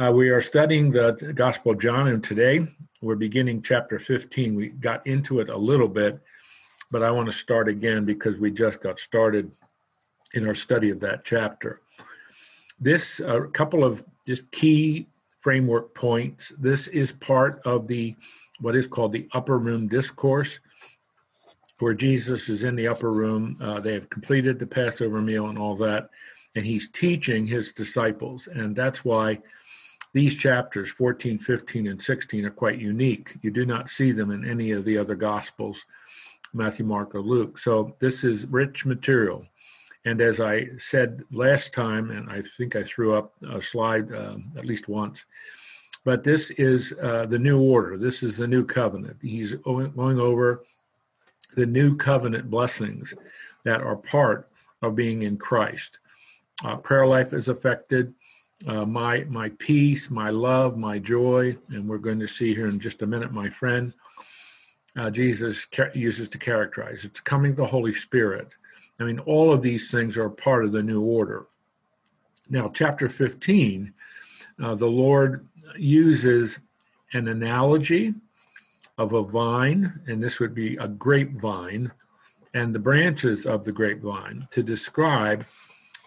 Uh, we are studying the Gospel of John, and today we're beginning chapter 15. We got into it a little bit, but I want to start again because we just got started in our study of that chapter. This, a uh, couple of just key framework points. This is part of the what is called the upper room discourse, where Jesus is in the upper room. Uh, they have completed the Passover meal and all that, and he's teaching his disciples, and that's why these chapters, 14, 15, and 16, are quite unique. You do not see them in any of the other Gospels, Matthew, Mark, or Luke. So this is rich material. And as I said last time, and I think I threw up a slide uh, at least once, but this is uh, the new order. This is the new covenant. He's going over the new covenant blessings that are part of being in Christ. Uh, prayer life is affected uh, my my peace, my love, my joy, and we're going to see here in just a minute, my friend. Uh, Jesus ca- uses to characterize. It's coming the Holy Spirit. I mean, all of these things are part of the new order. Now, chapter 15, uh, the Lord uses an analogy of a vine, and this would be a grapevine, and the branches of the grapevine to describe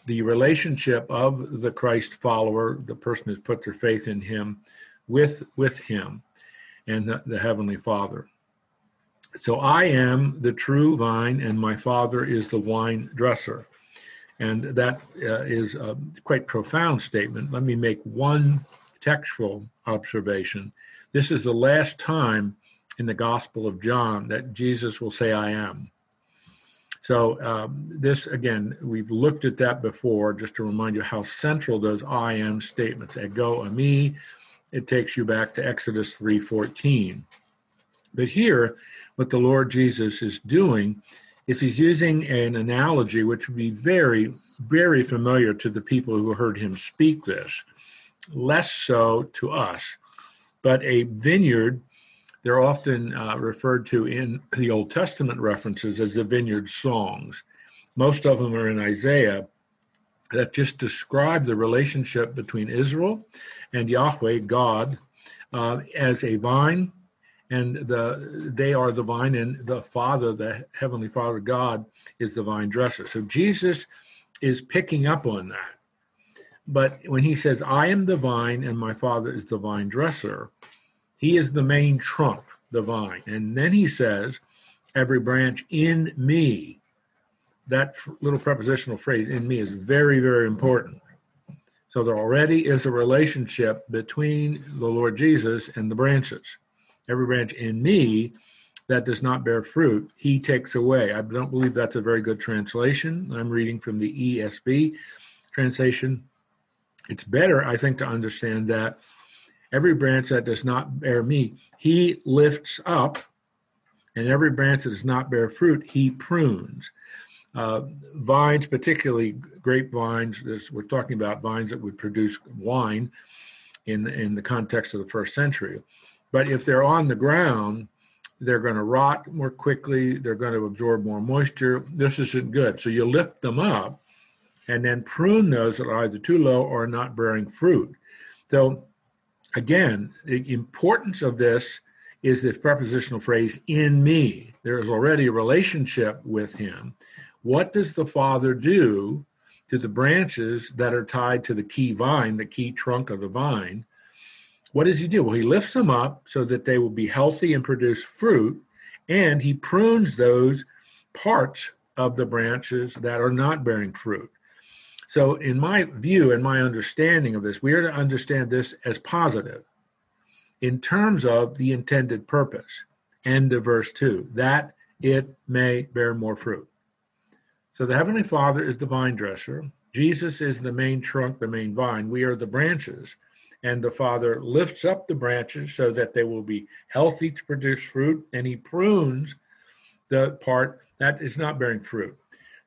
the relationship of the Christ follower, the person who's put their faith in him, with with him and the, the heavenly Father. So I am the true vine, and my Father is the vine dresser. And that uh, is a quite profound statement. Let me make one textual observation. This is the last time in the Gospel of John that Jesus will say, I am. So um, this again, we've looked at that before, just to remind you how central those I am statements, ego, eimi, it takes you back to Exodus 3:14. But here, what the Lord Jesus is doing is he's using an analogy which would be very, very familiar to the people who heard him speak this, less so to us. But a vineyard they're often uh, referred to in the Old Testament references as the vineyard songs. Most of them are in Isaiah that just describe the relationship between Israel and Yahweh, God, uh, as a vine, and the they are the vine, and the Father, the Heavenly Father, God, is the vine dresser. So Jesus is picking up on that. But when he says, I am the vine and my Father is the vine dresser, he is the main trunk, the vine. And then he says, every branch in me. That little prepositional phrase, in me, is very, very important. So there already is a relationship between the Lord Jesus and the branches. Every branch in me that does not bear fruit, he takes away. I don't believe that's a very good translation. I'm reading from the ESV translation. It's better, I think, to understand that Every branch that does not bear me, he lifts up, and every branch that does not bear fruit, he prunes. Uh, vines, particularly grapevines, this, we're talking about vines that would produce wine in, in the context of the first century. But if they're on the ground, they're going to rot more quickly, they're going to absorb more moisture. This isn't good. So you lift them up and then prune those that are either too low or not bearing fruit. So again, the importance of this is this prepositional phrase, in me. There is already a relationship with him. What does the Father do to the branches that are tied to the key vine, the key trunk of the vine? What does he do? Well, he lifts them up so that they will be healthy and produce fruit, and he prunes those parts of the branches that are not bearing fruit. So, in my view and my understanding of this, we are to understand this as positive in terms of the intended purpose. End of verse 2 that it may bear more fruit. So, the Heavenly Father is the vine dresser, Jesus is the main trunk, the main vine. We are the branches. And the Father lifts up the branches so that they will be healthy to produce fruit, and He prunes the part that is not bearing fruit.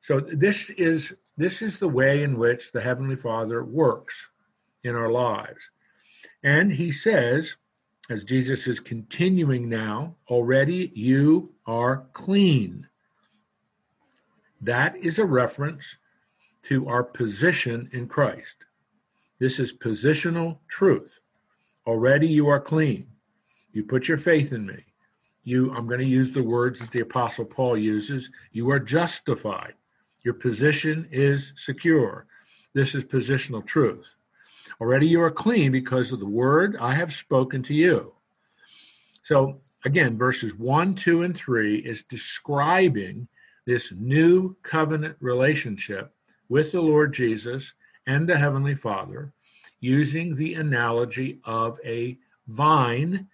So, this is this is the way in which the Heavenly Father works in our lives. And he says, as Jesus is continuing now, already you are clean. That is a reference to our position in Christ. This is positional truth. Already you are clean. You put your faith in me. You, I'm going to use the words that the Apostle Paul uses. You are justified. Your position is secure. This is positional truth. Already you are clean because of the word I have spoken to you. So, again, verses 1, 2, and 3 is describing this new covenant relationship with the Lord Jesus and the Heavenly Father using the analogy of a vine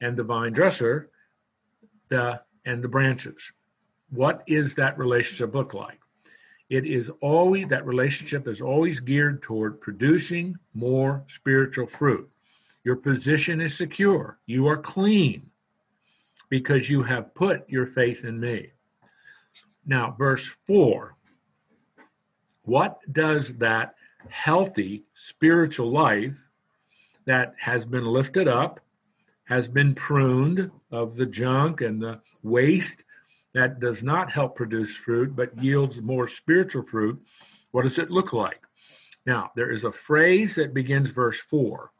and the vine dresser the, and the branches. What is that relationship look like? It is always, that relationship is always geared toward producing more spiritual fruit. Your position is secure. You are clean because you have put your faith in me. Now, verse 4 what does that healthy spiritual life that has been lifted up, has been pruned of the junk and the waste that does not help produce fruit but yields more spiritual fruit, what does it look like? Now, there is a phrase that begins verse 4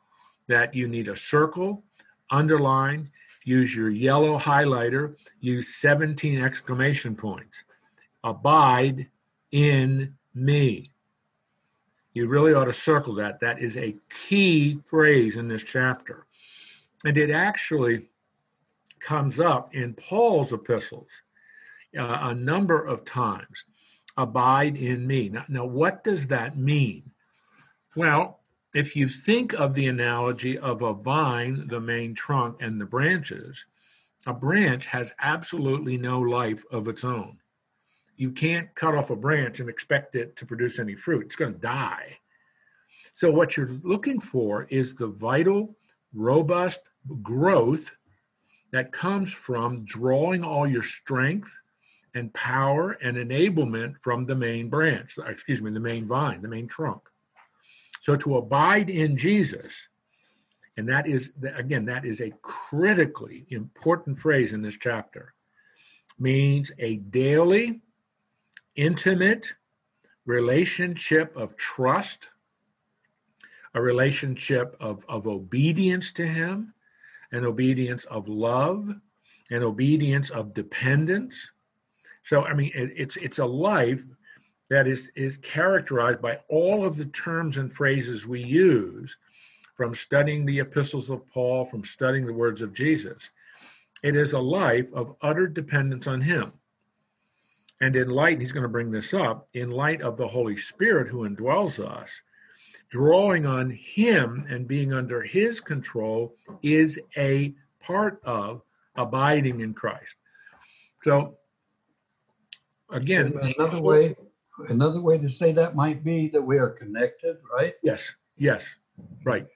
that you need a circle, underline, use your yellow highlighter, use 17 exclamation points. Abide in me. You really ought to circle that. That is a key phrase in this chapter. And it actually comes up in Paul's epistles uh, a number of times. Abide in me. Now, now, what does that mean? Well, if you think of the analogy of a vine, the main trunk, and the branches, a branch has absolutely no life of its own you can't cut off a branch and expect it to produce any fruit. It's going to die. So, what you're looking for is the vital, robust growth that comes from drawing all your strength and power and enablement from the main branch, uh, excuse me, the main vine, the main trunk. So, to abide in Jesus, and that is, again, that is a critically important phrase in this chapter, means a daily intimate relationship of trust, a relationship of, of obedience to Him, an obedience of love, an obedience of dependence. So, I mean, it, it's it's a life that is is characterized by all of the terms and phrases we use from studying the epistles of Paul, from studying the words of Jesus. It is a life of utter dependence on Him. And in light, he's going to bring this up, in light of the Holy Spirit who indwells us, drawing on him and being under his control is a part of abiding in Christ. So again, another way another way to say that might be that we are connected, right? Yes. Yes. Right.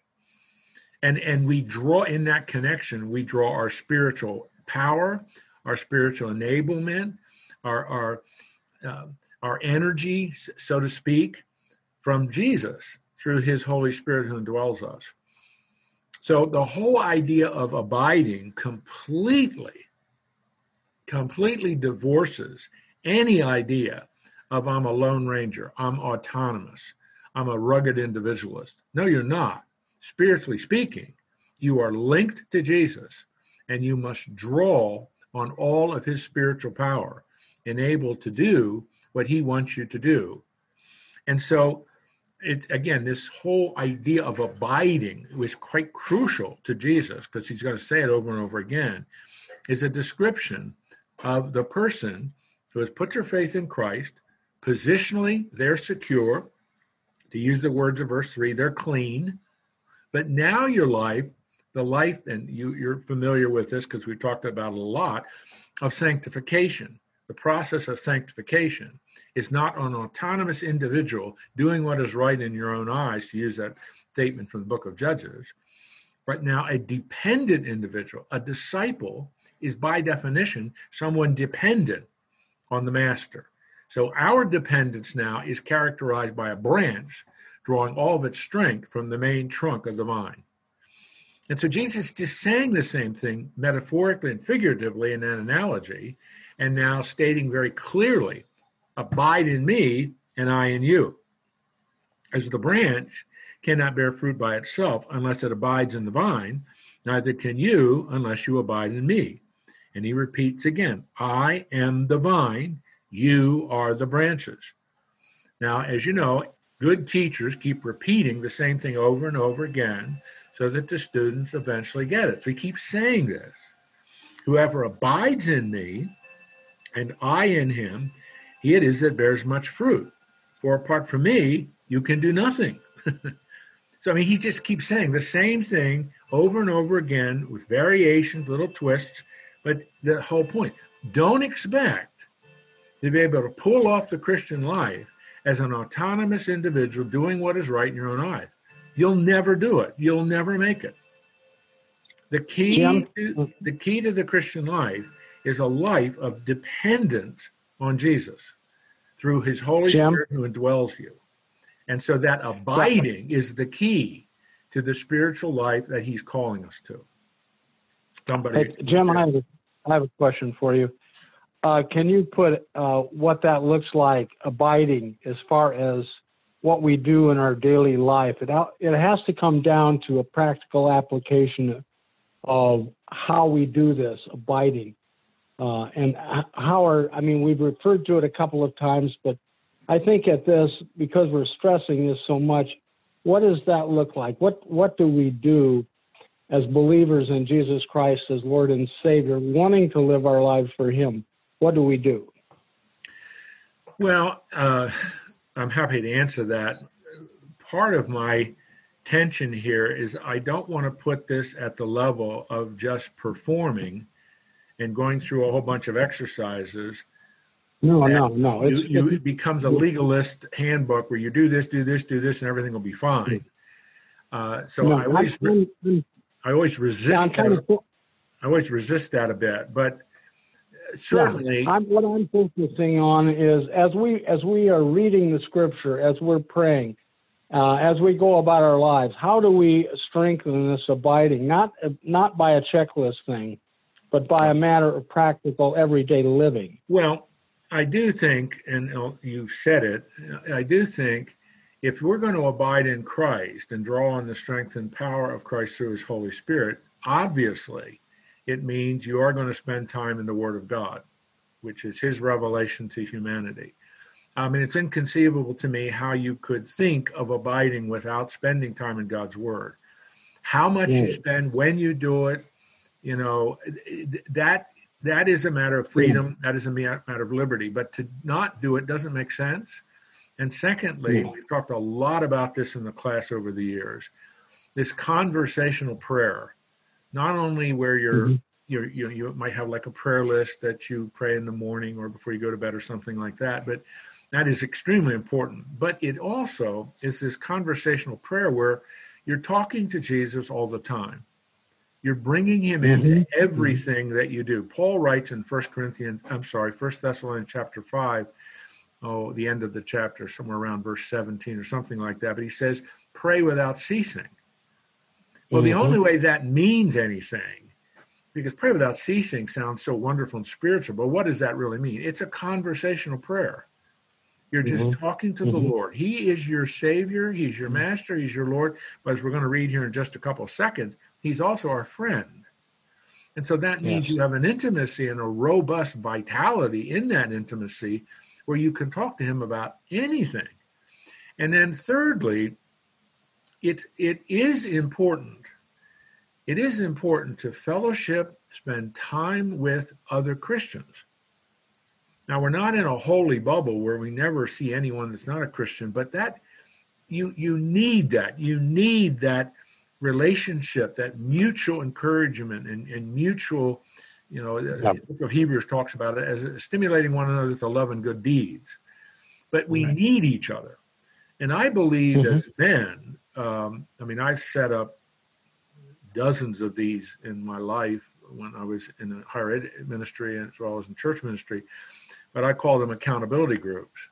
And and we draw in that connection, we draw our spiritual power, our spiritual enablement, our our uh, our energy, so to speak, from Jesus through His Holy Spirit who indwells us. So the whole idea of abiding completely, completely divorces any idea of I'm a lone ranger, I'm autonomous, I'm a rugged individualist. No, you're not. Spiritually speaking, you are linked to Jesus and you must draw on all of his spiritual power and able to do what he wants you to do. And so, it, again, this whole idea of abiding was quite crucial to Jesus because he's going to say it over and over again, is a description of the person who has put your faith in Christ. Positionally, they're secure. To use the words of verse 3, they're clean. But now your life, the life, and you, you're familiar with this because we've talked about it a lot, of sanctification the process of sanctification is not an autonomous individual doing what is right in your own eyes, to use that statement from the book of Judges, but now a dependent individual, a disciple, is by definition someone dependent on the master. So our dependence now is characterized by a branch drawing all of its strength from the main trunk of the vine. And so Jesus is just saying the same thing metaphorically and figuratively in that analogy and now stating very clearly, Abide in me, and I in you. As the branch cannot bear fruit by itself unless it abides in the vine, neither can you unless you abide in me. And he repeats again, I am the vine, you are the branches. Now, as you know, good teachers keep repeating the same thing over and over again so that the students eventually get it. So he keeps saying this Whoever abides in me and I in him, he it is that bears much fruit. For apart from me, you can do nothing. so, I mean, he just keeps saying the same thing over and over again with variations, little twists. But the whole point don't expect to be able to pull off the Christian life as an autonomous individual doing what is right in your own eyes. You'll never do it. You'll never make it. The key, to, the key to the Christian life is a life of dependence on Jesus through his Holy Jim. Spirit who indwells you. And so that abiding is the key to the spiritual life that he's calling us to. Somebody, hey, Jim, I I have a question for you. Uh, can you put uh, what that looks like abiding as far as what we do in our daily life? It, it has to come down to a practical application of how we do this abiding. Uh, and how are, I mean, we've referred to it a couple of times, but I think at this, because we're stressing this so much, what does that look like? What, what do we do as believers in Jesus Christ as Lord and Savior, wanting to live our lives for Him? What do we do? Well, uh, I'm happy to answer that. Part of my tension here is I don't want to put this at the level of just performing and going through a whole bunch of exercises. No, no, no. You, you, it becomes a legalist handbook where you do this, do this, do this, and everything will be fine. Uh, so no, I always, I'm, I'm, I always resist. Yeah, that, I always resist that a bit, but certainly. Yeah, I'm, what I'm focusing on is as we as we are reading the scripture, as we're praying, uh, as we go about our lives, how do we strengthen this abiding? Not not by a checklist thing, but by a matter of practical everyday living. Well, I do think, and you said it, I do think if we're going to abide in Christ and draw on the strength and power of Christ through his Holy Spirit, obviously it means you are going to spend time in the Word of God, which is his revelation to humanity. I mean, it's inconceivable to me how you could think of abiding without spending time in God's Word. How much you spend, when you do it, you know that that is a matter of freedom. That is a matter of liberty. But to not do it doesn't make sense and secondly yeah. we've talked a lot about this in the class over the years this conversational prayer not only where you're mm-hmm. you you you might have like a prayer list that you pray in the morning or before you go to bed or something like that but that is extremely important but it also is this conversational prayer where you're talking to jesus all the time you're bringing him into mm-hmm. everything that you do. Paul writes in First Corinthians, I'm sorry, First Thessalonians chapter 5, oh, the end of the chapter, somewhere around verse 17 or something like that. But he says, pray without ceasing. Well, mm-hmm. the only way that means anything, because pray without ceasing sounds so wonderful and spiritual, but what does that really mean? It's a conversational prayer. You're just mm-hmm. talking to mm-hmm. the Lord. He is your Savior. He's your mm-hmm. Master. He's your Lord. But as we're going to read here in just a couple of seconds, He's also our friend. And so that means yes. you have an intimacy and a robust vitality in that intimacy where you can talk to Him about anything. And then, thirdly, it, it is important. It is important to fellowship, spend time with other Christians. Now we're not in a holy bubble where we never see anyone that's not a Christian, but that you you need that. You need that relationship, that mutual encouragement and, and mutual, you know, yeah. the book of Hebrews talks about it as stimulating one another to love and good deeds. But we right. need each other. And I believe mm-hmm. as men, um, I mean, I've set up dozens of these in my life when I was in the higher ed ministry as well as in church ministry but I call them accountability groups,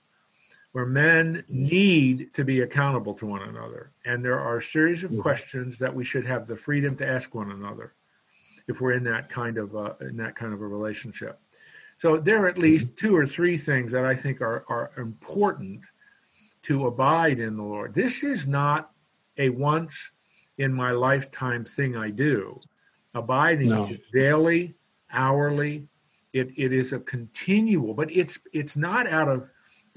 where men need to be accountable to one another. And there are a series of mm-hmm. questions that we should have the freedom to ask one another if we're in that kind of a, in that kind of a relationship. So there are at least mm-hmm. two or three things that I think are, are important to abide in the Lord. This is not a once in my lifetime thing I do. Abiding No. is daily, hourly. It, it is a continual, but it's it's not out of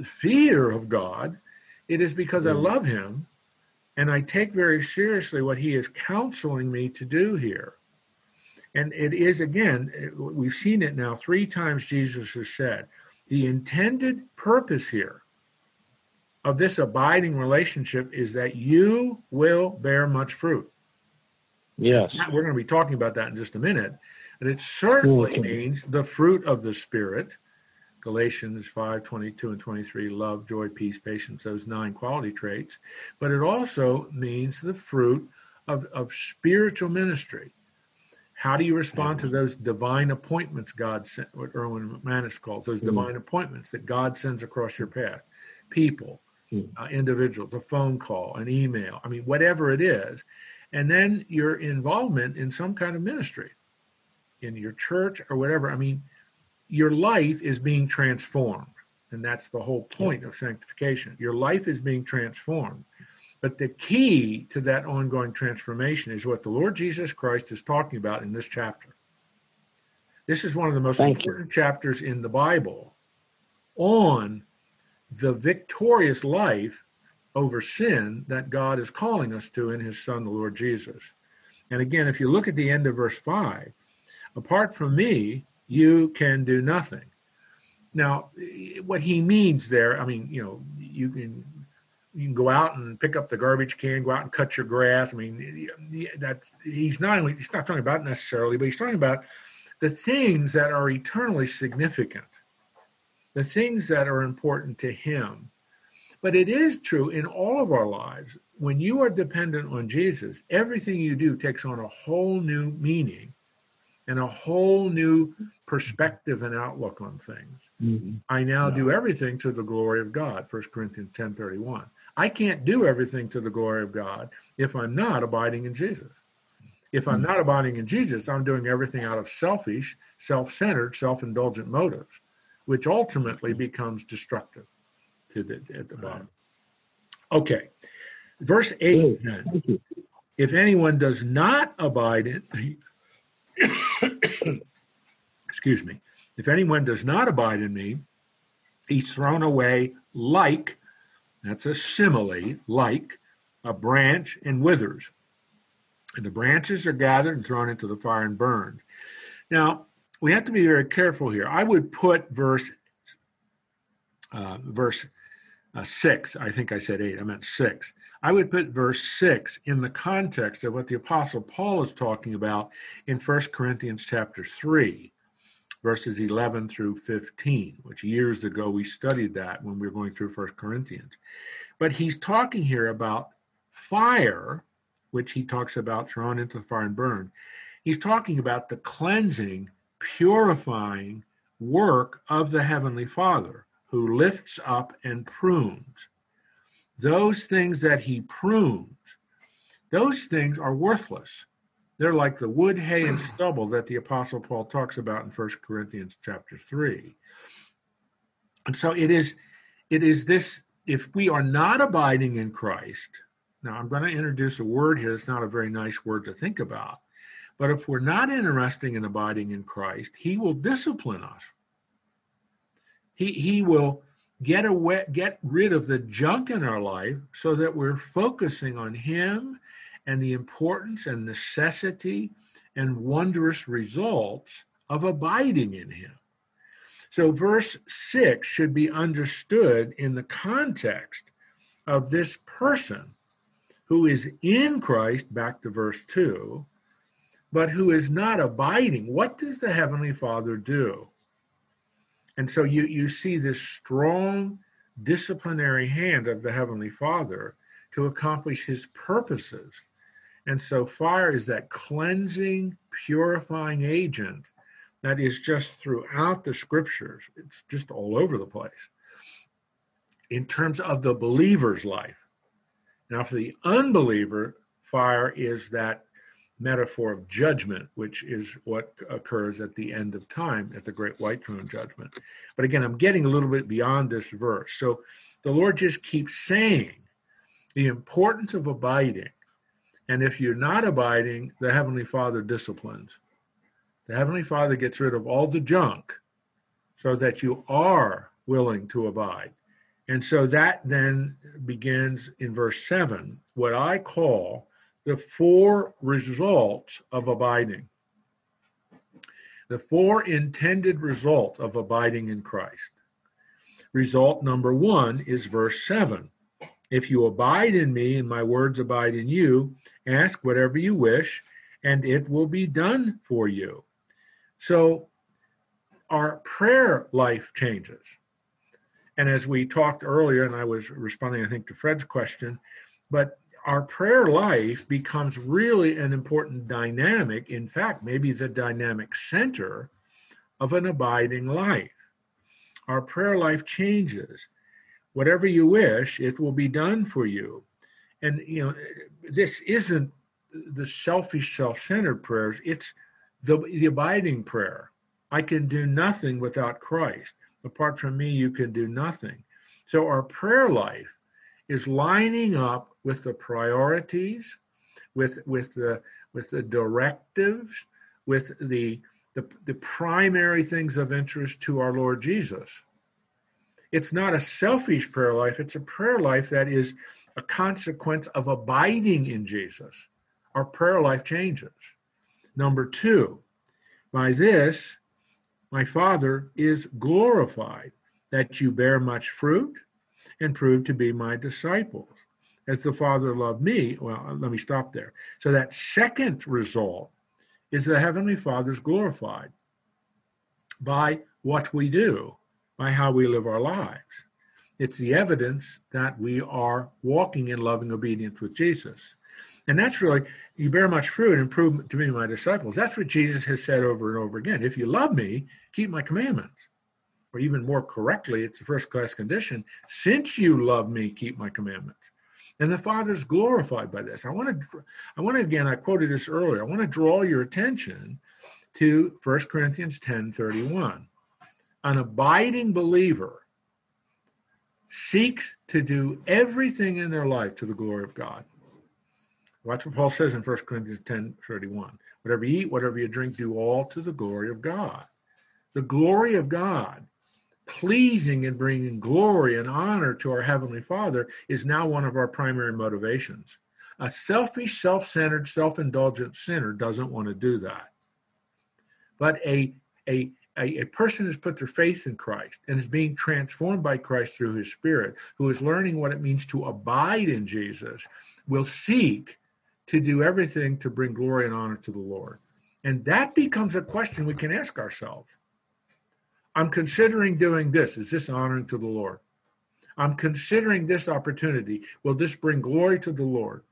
fear of God. It is because I Mm. love Him, and I take very seriously what He is counseling me to do here. And it is again, we've seen it now three times. Jesus has said the intended purpose here of this abiding relationship is that you will bear much fruit. Yes. We're going to be talking about that in just a minute, but it certainly Okay. means the fruit of the Spirit. Galatians 5 22 and 23, love, joy, peace, patience, those nine quality traits. But it also means the fruit of, of spiritual ministry. How do you respond to those divine appointments God sent, what Erwin McManus calls those Mm. divine appointments that God sends across your path? People, Mm. uh, individuals, a phone call, an email, I mean, whatever it is. And then your involvement in some kind of ministry, in your church or whatever. I mean, your life is being transformed. And that's the whole point of sanctification. Your life is being transformed. But the key to that ongoing transformation is what the Lord Jesus Christ is talking about in this chapter. This is one of the most Thank you. important chapters in the Bible on the victorious life over sin that God is calling us to in his Son, the Lord Jesus. And again, if you look at the end of verse 5, apart from me, you can do nothing. Now, what he means there, I mean, you know, you can you can go out and pick up the garbage can, go out and cut your grass. I mean, that's he's not only he's not talking about necessarily, but he's talking about the things that are eternally significant, the things that are important to him. But it is true in all of our lives. When you are dependent on Jesus, everything you do takes on a whole new meaning and a whole new perspective and outlook on things. Mhm. I now Yeah. do everything to the glory of God, 1 Corinthians 10 31. I can't do everything to the glory of God if I'm not abiding in Jesus. If I'm Mhm. not abiding in Jesus, I'm doing everything out of selfish, self centered, self indulgent motives, which ultimately becomes destructive to the, at the Right. bottom. Okay, verse 8 then. If anyone does not abide in excuse me, if anyone does not abide in me, he's thrown away like, that's a simile, like a branch and withers. And the branches are gathered and thrown into the fire and burned. Now, we have to be very careful here. I would put verse uh, verse uh, six. I think I said eight. I meant six. I would put verse six in the context of what the Apostle Paul is talking about in 1 Corinthians chapter three, verses 11 through 15, which years ago we studied that when we were going through 1 Corinthians. But he's talking here about fire, which he talks about thrown into the fire and burned. He's talking about the cleansing, purifying work of the Heavenly Father who lifts up and prunes. Those things that he prunes, those things are worthless. They're like the wood, hay, and hmm. stubble that the Apostle Paul talks about in 1 Corinthians chapter 3. And so it is, it is this, if we are not abiding in Christ, now I'm going to introduce a word here that's not a very nice word to think about. But if we're not interested in abiding in Christ, he will discipline us. He, he will get away, get rid of the junk in our life so that we're focusing on him and the importance and necessity and wondrous results of abiding in him. So, verse 6 should be understood in the context of this person who is in Christ, back to verse 2, but who is not abiding. What does the Heavenly Father do? And so you, you see this strong disciplinary hand of the Heavenly Father to accomplish his purposes. And so fire is that cleansing, purifying agent that is just throughout the scriptures. It's just all over the place in terms of the believer's life. Now, for the unbeliever, fire is that metaphor of judgment, which is what occurs at the end of time at the great white throne judgment. But again, I'm getting a little bit beyond this verse. So the Lord just keeps saying, the importance of abiding. And if you're not abiding, the Heavenly Father disciplines. The Heavenly Father gets rid of all the junk so that you are willing to abide. And so that then begins in verse 7, what I call the four results of abiding. The four intended results of abiding in Christ. Result number one is verse 7. If you abide in me and my words abide in you, ask whatever you wish, and it will be done for you. So our prayer life changes. And as we talked earlier, and I was responding, I think, to Fred's question, but our prayer life becomes really an important dynamic. In fact, maybe the dynamic center of an abiding life. Our prayer life changes. Whatever you wish, it will be done for you. And, you know, this isn't the selfish, self centered prayers, it's the, the abiding prayer. I can do nothing without Christ. Apart from me, you can do nothing. So our prayer life is lining up with the priorities, with with the with the directives, with the the, the primary things of interest to our Lord Jesus. It's not a selfish prayer life, it's a prayer life that is a consequence of abiding in Jesus. Our prayer life changes. Number two, by this, my Father is glorified, that you bear much fruit and prove to be my disciples. As the Father loved me, well, uh, let me stop there. So that second result is the Heavenly Father is glorified by what we do, by how we live our lives. It's the evidence that we are walking in loving obedience with Jesus. And that's really, you bear much fruit and prove to be my disciples. That's what Jesus has said over and over again. If you love me, keep my commandments. Or even more correctly, it's a first class condition. Since you love me, keep my commandments. And the Father's glorified by this. I want to, I want to again, I quoted this earlier. I want to draw your attention to 1 Corinthians 10 31. An abiding believer seeks to do everything in their life to the glory of God. Watch what Paul says in 1 Corinthians 10 31. Whatever you eat, whatever you drink, do all to the glory of God. The glory of God, pleasing and bringing glory and honor to our Heavenly Father, is now one of our primary motivations. A selfish, self centered, self indulgent sinner doesn't want to do that. But a, a, a, a, person has put their faith in Christ and is being transformed by Christ through his Spirit, who is learning what it means to abide in Jesus, will seek to do everything to bring glory and honor to the Lord. And that becomes a question we can ask ourselves. I'm considering doing this. Is this honoring to the Lord? I'm considering this opportunity. Will this bring glory to the Lord?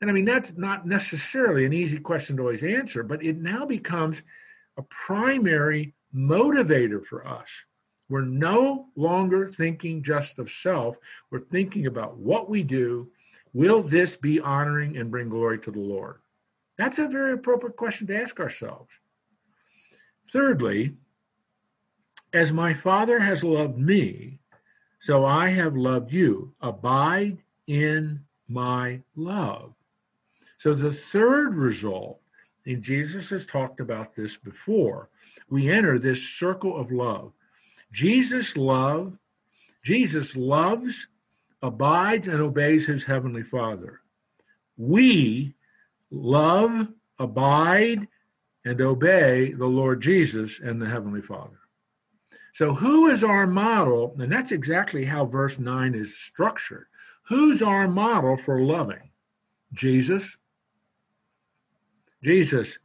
And I mean, that's not necessarily an easy question to always answer, but it now becomes a primary motivator for us. We're no longer thinking just of self, we're thinking about what we do Will this be honoring and bring glory to the Lord? That's a very appropriate question to ask ourselves. Thirdly, as my Father has loved me, so I have loved you. Abide in my love. So the third result, and Jesus has talked about this before, we enter this circle of love. Jesus love, Jesus loves abides and obeys his heavenly Father. We love, abide, and obey the Lord Jesus and the Heavenly Father. So, who is our model? And that's exactly how verse 9 is structured. Who's our model for loving? Jesus. Jesus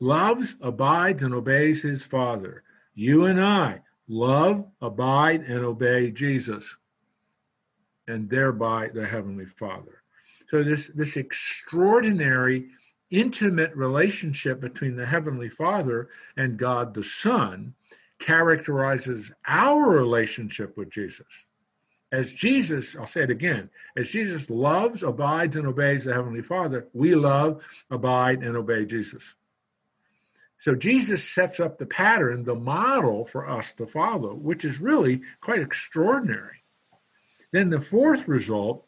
loves, abides, and obeys his Father. You and I love, abide, and obey Jesus and thereby the Heavenly Father. So this, this extraordinary, intimate relationship between the Heavenly Father and God the Son characterizes our relationship with Jesus. As Jesus, I'll say it again, as Jesus loves, abides, and obeys the Heavenly Father, we love, abide, and obey Jesus. So Jesus sets up the pattern, the model for us to follow, which is really quite extraordinary. Then the fourth result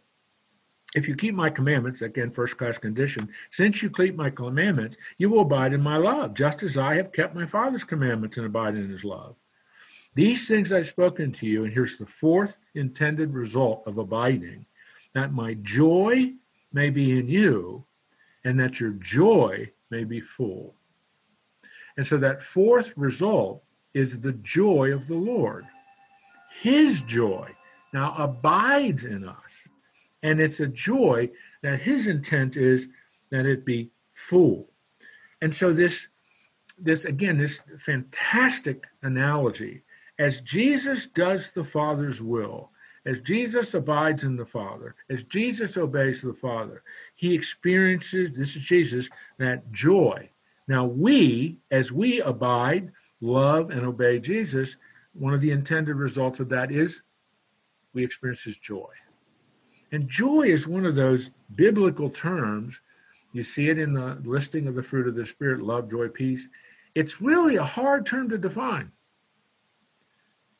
if you keep my commandments, again, first class condition, since you keep my commandments, you will abide in my love, just as I have kept my Father's commandments and abide in his love. These things I've spoken to you, and here's the fourth intended result of abiding that my joy may be in you, and that your joy may be full. And so that fourth result is the joy of the Lord. His joy now abides in us. And it's a joy that his intent is that it be full. And so this this again this fantastic analogy as Jesus does the Father's will, as Jesus abides in the Father, as Jesus obeys the Father, he experiences this is Jesus that joy. Now we as we abide, love and obey Jesus, one of the intended results of that is we experience his joy. And joy is one of those biblical terms. You see it in the listing of the fruit of the Spirit love, joy, peace. It's really a hard term to define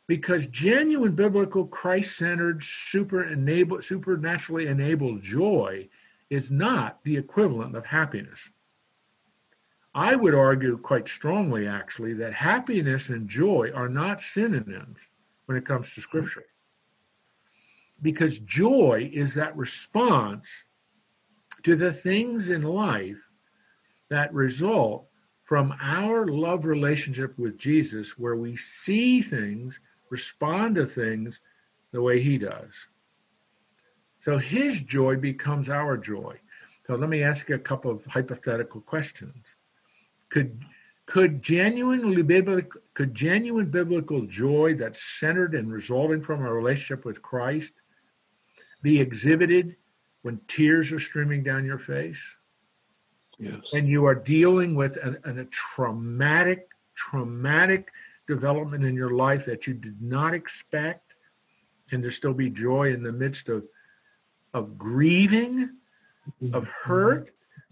because genuine biblical christ-centered super enabled supernaturally enabled joy is not the equivalent of happiness i would argue quite strongly actually that happiness and joy are not synonyms when it comes to scripture because joy is that response to the things in life that result from our love relationship with Jesus, where we see things, respond to things the way He does. So His joy becomes our joy. So let me ask you a couple of hypothetical questions. Could could genuinely biblical, could genuine biblical joy that's centered and resulting from a relationship with Christ be exhibited when tears are streaming down your face. Yes. And you are dealing with an, an, a traumatic, traumatic development in your life that you did not expect. Can there still be joy in the midst of, of grieving, of mm-hmm. hurt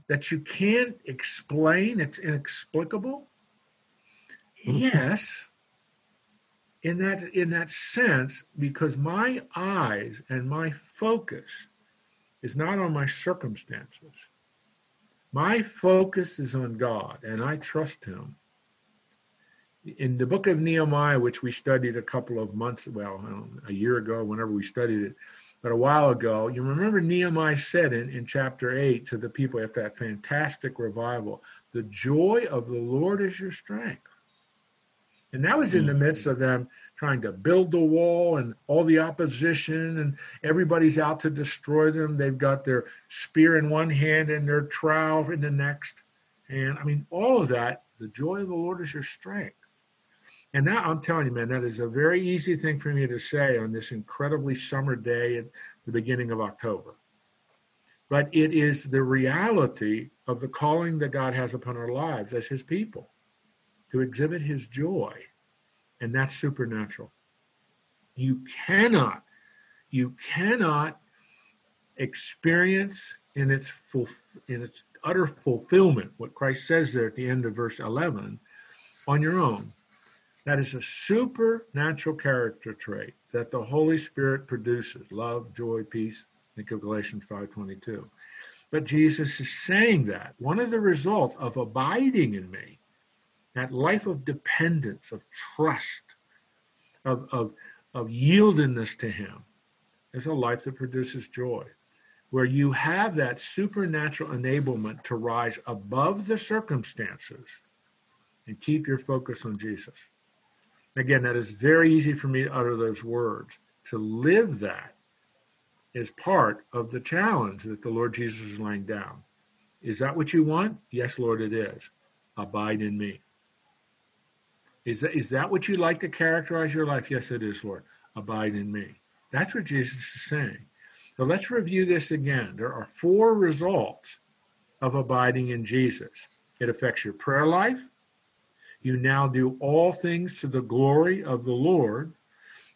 that you can't explain? It's inexplicable. Mm-hmm. Yes, in that in that sense because my eyes and my focus is not on my circumstances. My focus is on god and i trust him. In the book of nehemiah which we studied a couple of months well a year ago whenever we studied it but a while ago you remember nehemiah said in, in chapter 8 to the people after that fantastic revival the joy of the lord is your strength and that was in the mm. midst of them trying to build the wall and all the opposition, and everybody's out to destroy them. They've got their spear in one hand and their trowel in the next. And I mean, all of that, the joy of the Lord is your strength. And now I'm telling you, man, that is a very easy thing for me to say on this incredibly summer day at the beginning of October. But it is the reality of the calling that God has upon our lives as His people to exhibit his joy. And that's supernatural. You cannot, you cannot experience in its full, in its utter fulfillment what Christ says there at the end of verse 11 on your own. That is a supernatural character trait that the Holy Spirit produces: love, joy, peace. Think of Galatians 5:22. But Jesus is saying that one of the results of abiding in me that life of dependence, of trust, of, of, of yieldedness to Him is a life that produces joy, where you have that supernatural enablement to rise above the circumstances and keep your focus on Jesus. Again, that is very easy for me to utter those words. To live that is part of the challenge that the Lord Jesus is laying down. Is that what you want? Yes, Lord, it is. Abide in me. Is that, is that what you like to characterize your life? Yes, it is, Lord. Abide in me. That's what Jesus is saying. So let's review this again. There are four results of abiding in Jesus it affects your prayer life. You now do all things to the glory of the Lord.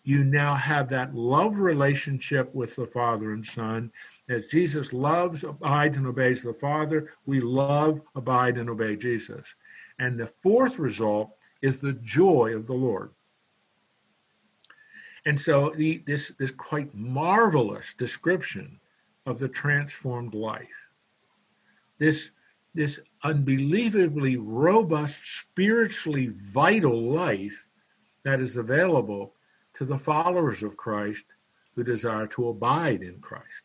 You now have that love relationship with the Father and Son. As Jesus loves, abides, and obeys the Father, we love, abide, and obey Jesus. And the fourth result is the joy of the Lord. And so the, this, this quite marvelous description of the transformed life. This, this unbelievably robust, spiritually vital life that is available to the followers of Christ who desire to abide in Christ.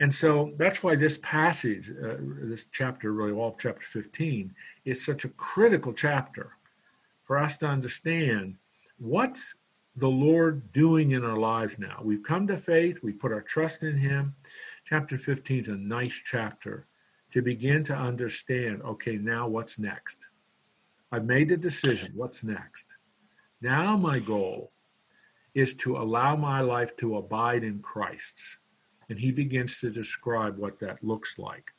And so that's why this passage, uh, this chapter, really all of chapter 15, is such a critical chapter for us to understand what's the Lord doing in our lives now. We've come to faith, we put our trust in Him. Chapter 15 is a nice chapter to begin to understand okay, now what's next? I've made the decision. What's next? Now, my goal is to allow my life to abide in Christ's and he begins to describe what that looks like.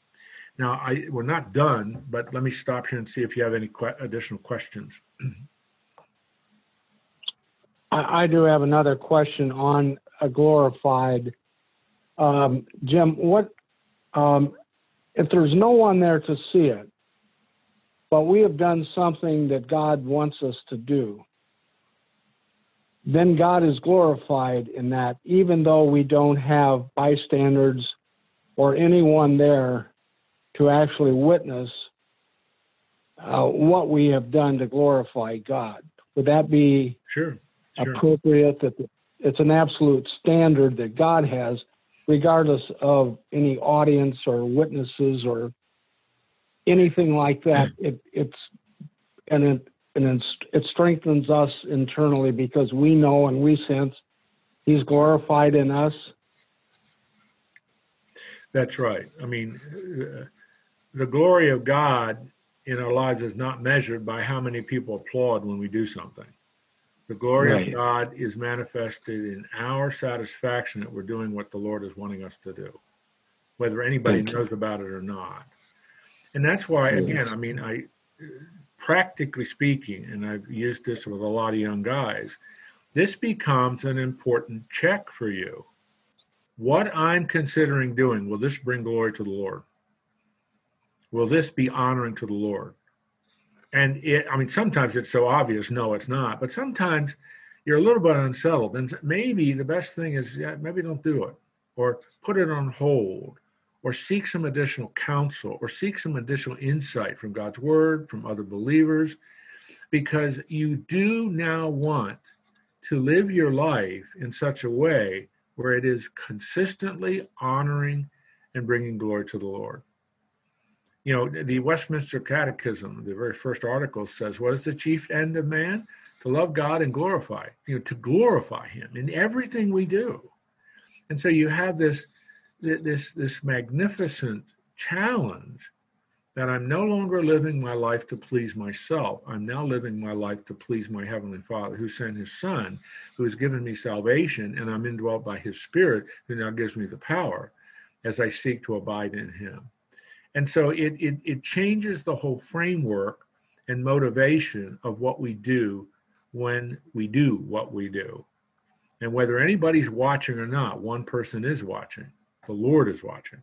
Now, I, we're not done, but let me stop here and see if you have any que- additional questions. I, I, do have another question on a glorified. Um, Jim, what um, if there's no one there to see it, but we have done something that God wants us to do? then God is glorified in that, even though we don't have bystanders or anyone there to actually witness uh, what we have done to glorify God. Would that be sure, sure. appropriate? That it's an absolute standard that God has, regardless of any audience or witnesses or anything like that. It, it's and it, and it strengthens us internally because we know and we sense he's glorified in us that's right i mean uh, the glory of god in our lives is not measured by how many people applaud when we do something the glory right. of god is manifested in our satisfaction that we're doing what the lord is wanting us to do whether anybody right. knows about it or not and that's why again i mean i practically speaking, and I've used this with a lot of young guys, this becomes an important check for you. What I'm considering doing, will this bring glory to the Lord? Will this be honoring to the Lord? And it, I mean, sometimes it's so obvious, no, it's not. But sometimes you're a little bit unsettled, and maybe the best thing is yeah, maybe don't do it, or put it on hold, or seek some additional counsel or seek some additional insight from God's word, from other believers, because you do now want to live your life in such a way where it is consistently honoring and bringing glory to the Lord. You know, the Westminster Catechism, the very first article says, What is the chief end of man? To love God and glorify, you know, to glorify Him in everything we do. And so you have this this this magnificent challenge that I'm no longer living my life to please myself. I'm now living my life to please my Heavenly Father who sent His Son, who has given me salvation, and I'm indwelt by His Spirit, who now gives me the power as I seek to abide in Him. And so it, it, it changes the whole framework and motivation of what we do when we do what we do. And whether anybody's watching or not, one person is watching. The Lord is watching.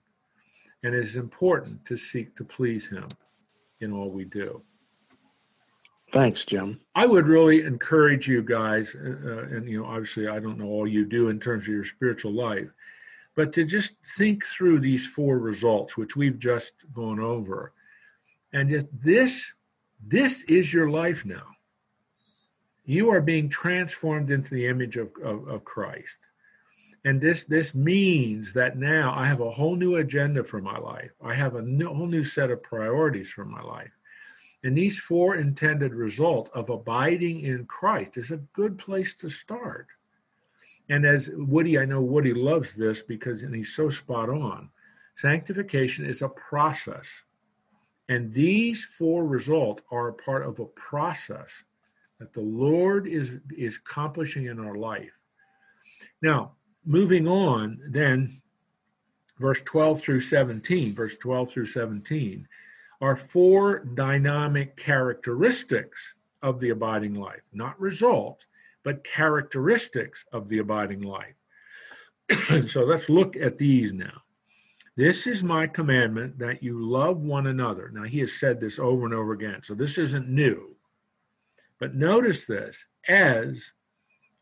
And it is important to seek to please Him in all we do. Thanks, Jim. I would really encourage you guys, uh, uh, and you know, obviously, I don't know all you do in terms of your spiritual life, but to just think through these four results, which we've just gone over, and just this, this is your life now. You are being transformed into the image of, of, of Christ. And this this means that now i have a whole new agenda for my life. I have a new, whole new set of priorities for my life. And these four intended results of abiding in christ is a good place to start and as woody i know woody loves this because and he's so spot on sanctification is a process. And these four results are a part of a process that the lord is is accomplishing in our life. Now moving on, then, verse 12 through 17, verse 12 through 17, are four dynamic characteristics of the abiding life, not results, but characteristics of the abiding life. so let's look at these now. This is my commandment that you love one another. Now, he has said this over and over again, so this isn't new. But notice this as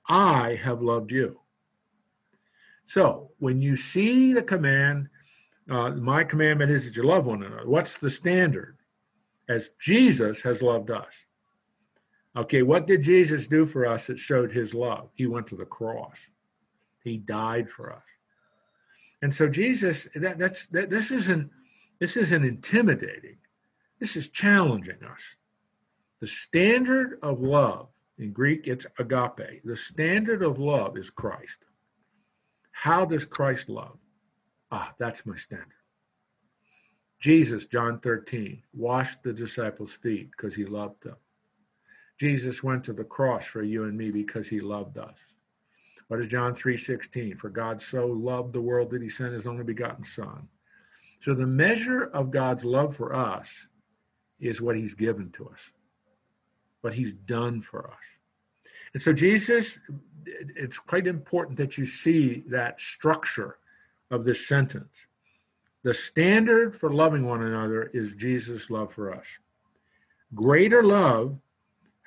I have loved you. So when you see the command, uh, my commandment is that you love one another. What's the standard? As Jesus has loved us. Okay, what did Jesus do for us that showed his love? He went to the cross. He died for us. And so Jesus, that, that's that, this isn't this isn't intimidating. This is challenging us. The standard of love in Greek, it's agape. The standard of love is Christ. How does Christ love? Ah, that's my standard. Jesus, John 13, washed the disciples' feet because he loved them. Jesus went to the cross for you and me because he loved us. What is John 3:16? For God so loved the world that he sent his only begotten son. So the measure of God's love for us is what he's given to us. What he's done for us. And so Jesus it's quite important that you see that structure of this sentence. The standard for loving one another is Jesus' love for us. Greater love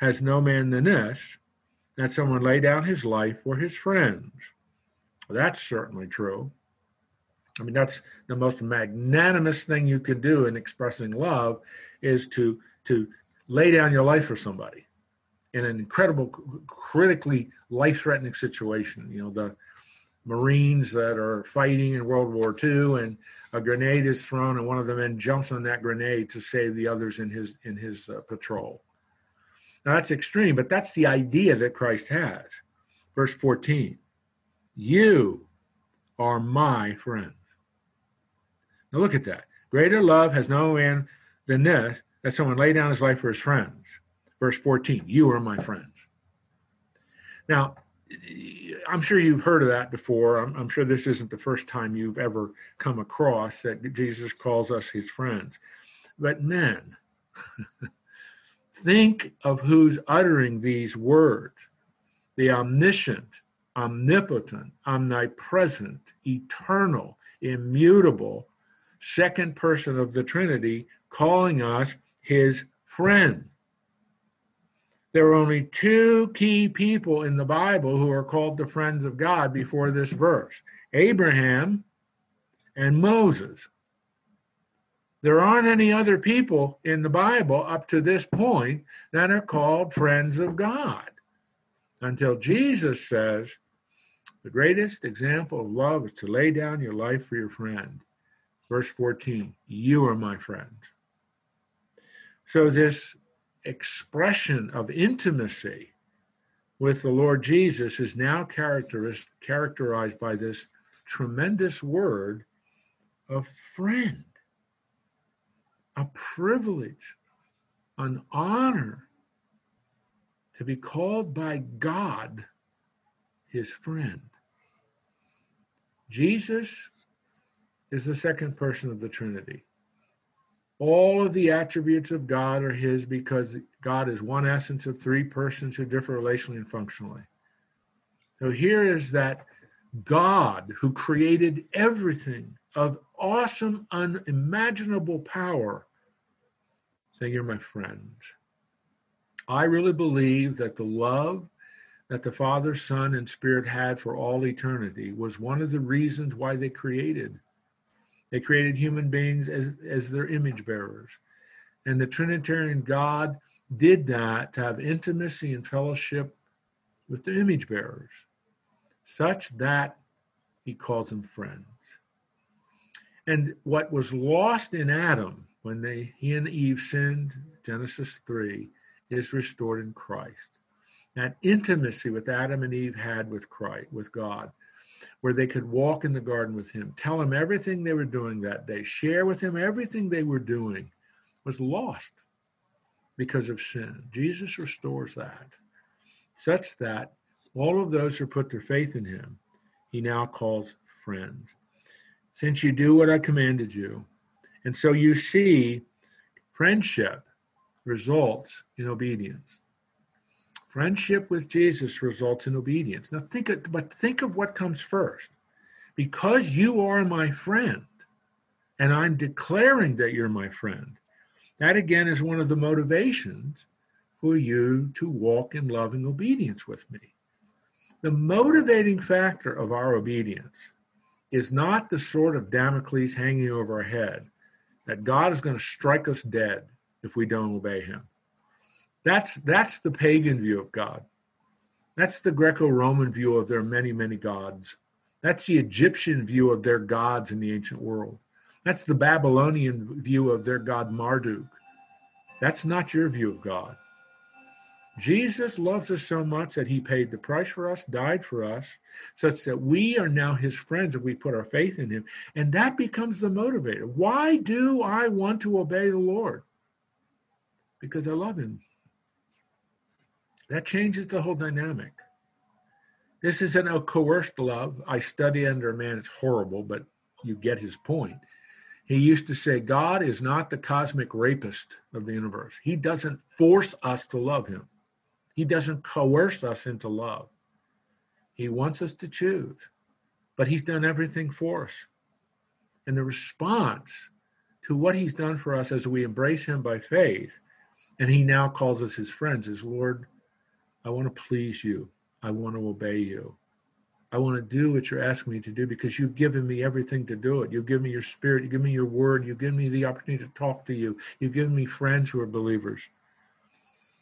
has no man than this, that someone lay down his life for his friends. That's certainly true. I mean, that's the most magnanimous thing you can do in expressing love is to to lay down your life for somebody in an incredible, critically life-threatening situation. You know, the Marines that are fighting in World War II, and a grenade is thrown, and one of the men jumps on that grenade to save the others in his in his uh, patrol. Now that's extreme, but that's the idea that Christ has. Verse 14, you are my friends. Now look at that. Greater love has no man than this, that someone lay down his life for his friends. Verse 14, you are my friends. Now, I'm sure you've heard of that before. I'm, I'm, sure this isn't the first time you've ever come across that Jesus calls us his friends. But men, think of who's uttering these words the omniscient, omnipotent, omnipresent, eternal, immutable, second person of the Trinity, calling us his friend. There are only two key people in the Bible who are called the friends of God before this verse Abraham and Moses. There aren't any other people in the Bible up to this point that are called friends of God until Jesus says, the greatest example of love is to lay down your life for your friend. Verse 14, you are my friend. So, this expression of intimacy with the Lord Jesus is now characterized by this tremendous word of friend, a privilege, an honor to be called by God his friend. Jesus is the second person of the Trinity. All of the attributes of God are his because God is one essence of three persons who differ relationally and functionally. So here is that God who created everything of awesome, unimaginable power saying, You're my friend. I really believe that the love that the Father, Son, and Spirit had for all eternity was one of the reasons why they created they created human beings as, as their image bearers. And the Trinitarian God did that to have intimacy and fellowship with the image bearers, such that he calls them friends. And what was lost in Adam when they he and Eve sinned, Genesis 3, is restored in Christ. That intimacy with Adam and Eve had with Christ, with God, where they could walk in the garden with him, tell him everything they were doing that day, share with him everything they were doing, was lost because of sin. Jesus restores that, such that all of those who put their faith in him, he now calls friends. Since you do what I commanded you. And so you see, friendship results in obedience. Friendship with Jesus results in obedience. Now think of, but think of what comes first. Because you are my friend, and I'm declaring that you're my friend, that again is one of the motivations for you to walk in loving obedience with me. The motivating factor of our obedience is not the sword of Damocles hanging over our head that God is going to strike us dead if we don't obey him. That's that's the pagan view of God. That's the Greco-Roman view of their many, many gods. That's the Egyptian view of their gods in the ancient world. That's the Babylonian view of their god Marduk. That's not your view of God. Jesus loves us so much that he paid the price for us, died for us, such that we are now his friends if we put our faith in him. And that becomes the motivator. Why do I want to obey the Lord? Because I love him. That changes the whole dynamic. This isn't a coerced love. I study under a man, it's horrible, but you get his point. He used to say, God is not the cosmic rapist of the universe. He doesn't force us to love him, He doesn't coerce us into love. He wants us to choose, but He's done everything for us. And the response to what He's done for us as we embrace Him by faith, and He now calls us His friends, is Lord, I want to please you. I want to obey you. I want to do what you're asking me to do because you've given me everything to do it. You've given me your spirit. You've given me your word. You've given me the opportunity to talk to you. You've given me friends who are believers.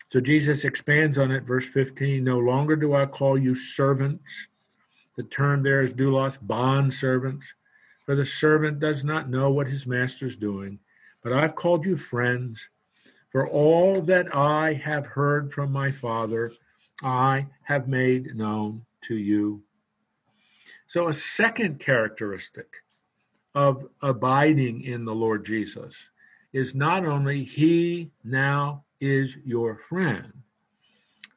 So Jesus expands on it, verse 15 No longer do I call you servants. The term there is doulos, bond servants. For the servant does not know what his master is doing, but I've called you friends. For all that I have heard from my Father, I have made known to you. So, a second characteristic of abiding in the Lord Jesus is not only He now is your friend,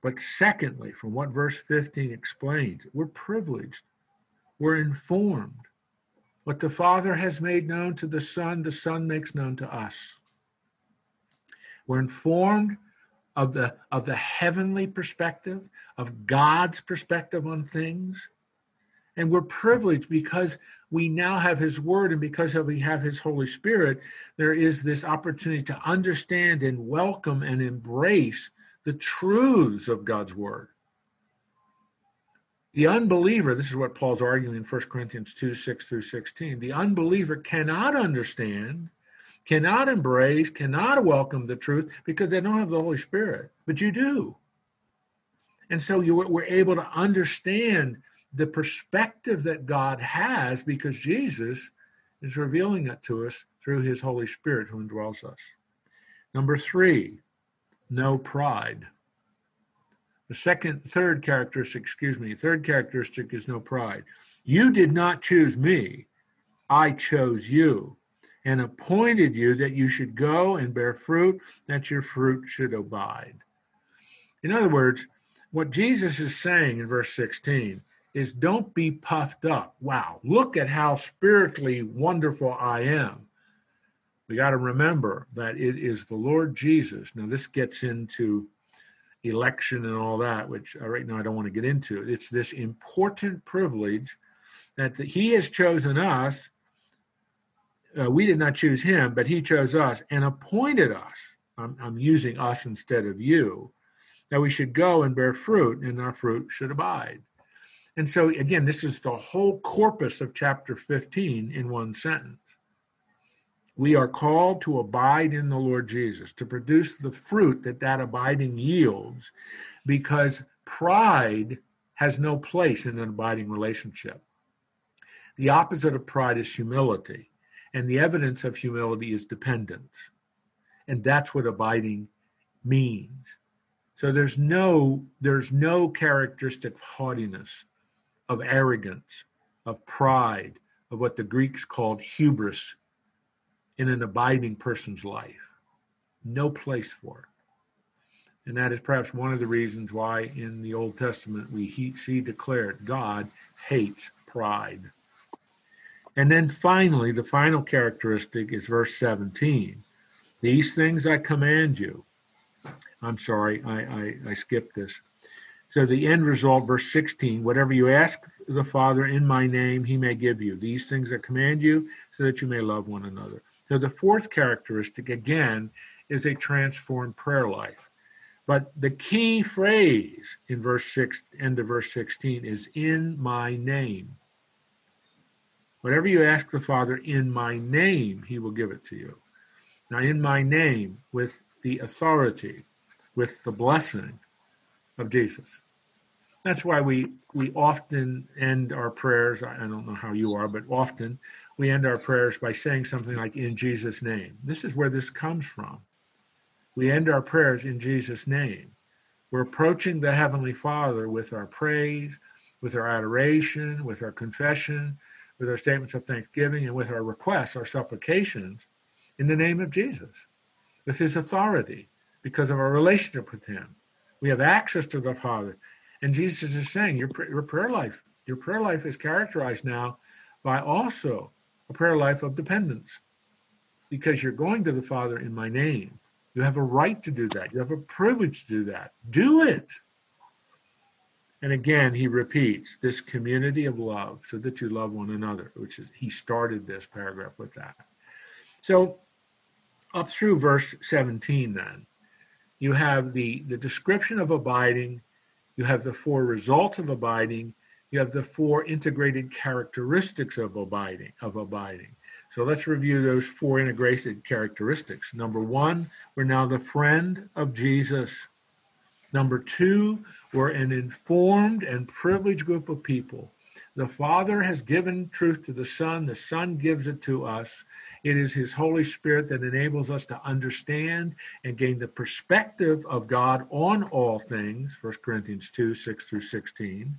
but secondly, from what verse 15 explains, we're privileged, we're informed. What the Father has made known to the Son, the Son makes known to us. We're informed of the of the heavenly perspective of god's perspective on things and we're privileged because we now have his word and because we have his holy spirit there is this opportunity to understand and welcome and embrace the truths of god's word the unbeliever this is what paul's arguing in 1 corinthians 2 6 through 16 the unbeliever cannot understand cannot embrace, cannot welcome the truth because they don't have the Holy Spirit, but you do. And so you we're able to understand the perspective that God has because Jesus is revealing it to us through his Holy Spirit who indwells us. Number three, no pride. The second, third characteristic, excuse me, third characteristic is no pride. You did not choose me, I chose you and appointed you that you should go and bear fruit, that your fruit should abide. In other words, what Jesus is saying in verse 16 is don't be puffed up. Wow, look at how spiritually wonderful I am. We got to remember that it is the Lord Jesus. Now, this gets into election and all that, which right now I don't want to get into. It's this important privilege that He has chosen us uh, we did not choose him, but he chose us and appointed us. I'm, I'm using us instead of you, that we should go and bear fruit, and our fruit should abide. And so, again, this is the whole corpus of chapter 15 in one sentence. We are called to abide in the Lord Jesus, to produce the fruit that that abiding yields, because pride has no place in an abiding relationship. The opposite of pride is humility. And the evidence of humility is dependence. And that's what abiding means. So there's no there's no characteristic of haughtiness, of arrogance, of pride, of what the Greeks called hubris in an abiding person's life. No place for it. And that is perhaps one of the reasons why in the Old Testament we see declared God hates pride. And then finally, the final characteristic is verse 17. These things I command you. I'm sorry, I, I, I skipped this. So the end result, verse 16, whatever you ask the Father in my name, he may give you. These things I command you so that you may love one another. So the fourth characteristic, again, is a transformed prayer life. But the key phrase in verse 6, end of verse 16, is in my name. Whatever you ask the Father in my name, he will give it to you. Now, in my name, with the authority, with the blessing of Jesus. That's why we, we often end our prayers. I don't know how you are, but often we end our prayers by saying something like, in Jesus' name. This is where this comes from. We end our prayers in Jesus' name. We're approaching the Heavenly Father with our praise, with our adoration, with our confession, with our statements of thanksgiving, and with our requests, our supplications, in the name of Jesus, with His authority, because of our relationship with Him. We have access to the Father. And Jesus is saying, your, your prayer life, your prayer life is characterized now by also a prayer life of dependence, because you're going to the Father in my name you have a right to do that. You have a privilege to do that. Do it. And again, he repeats this community of love so that you love one another, which is, he started this paragraph with that. So, up through verse 17, then, you have the, the description of abiding, you have the four results of abiding, you have the four integrated characteristics of abiding, of abiding. So let's review those four integrated characteristics. Number one, we're now the friend of Jesus. Number two, we're an informed and privileged group of people. The Father has given truth to the Son, the Son gives it to us. It is His Holy Spirit that enables us to understand and gain the perspective of God on all things, 1 Corinthians 2 6 through 16.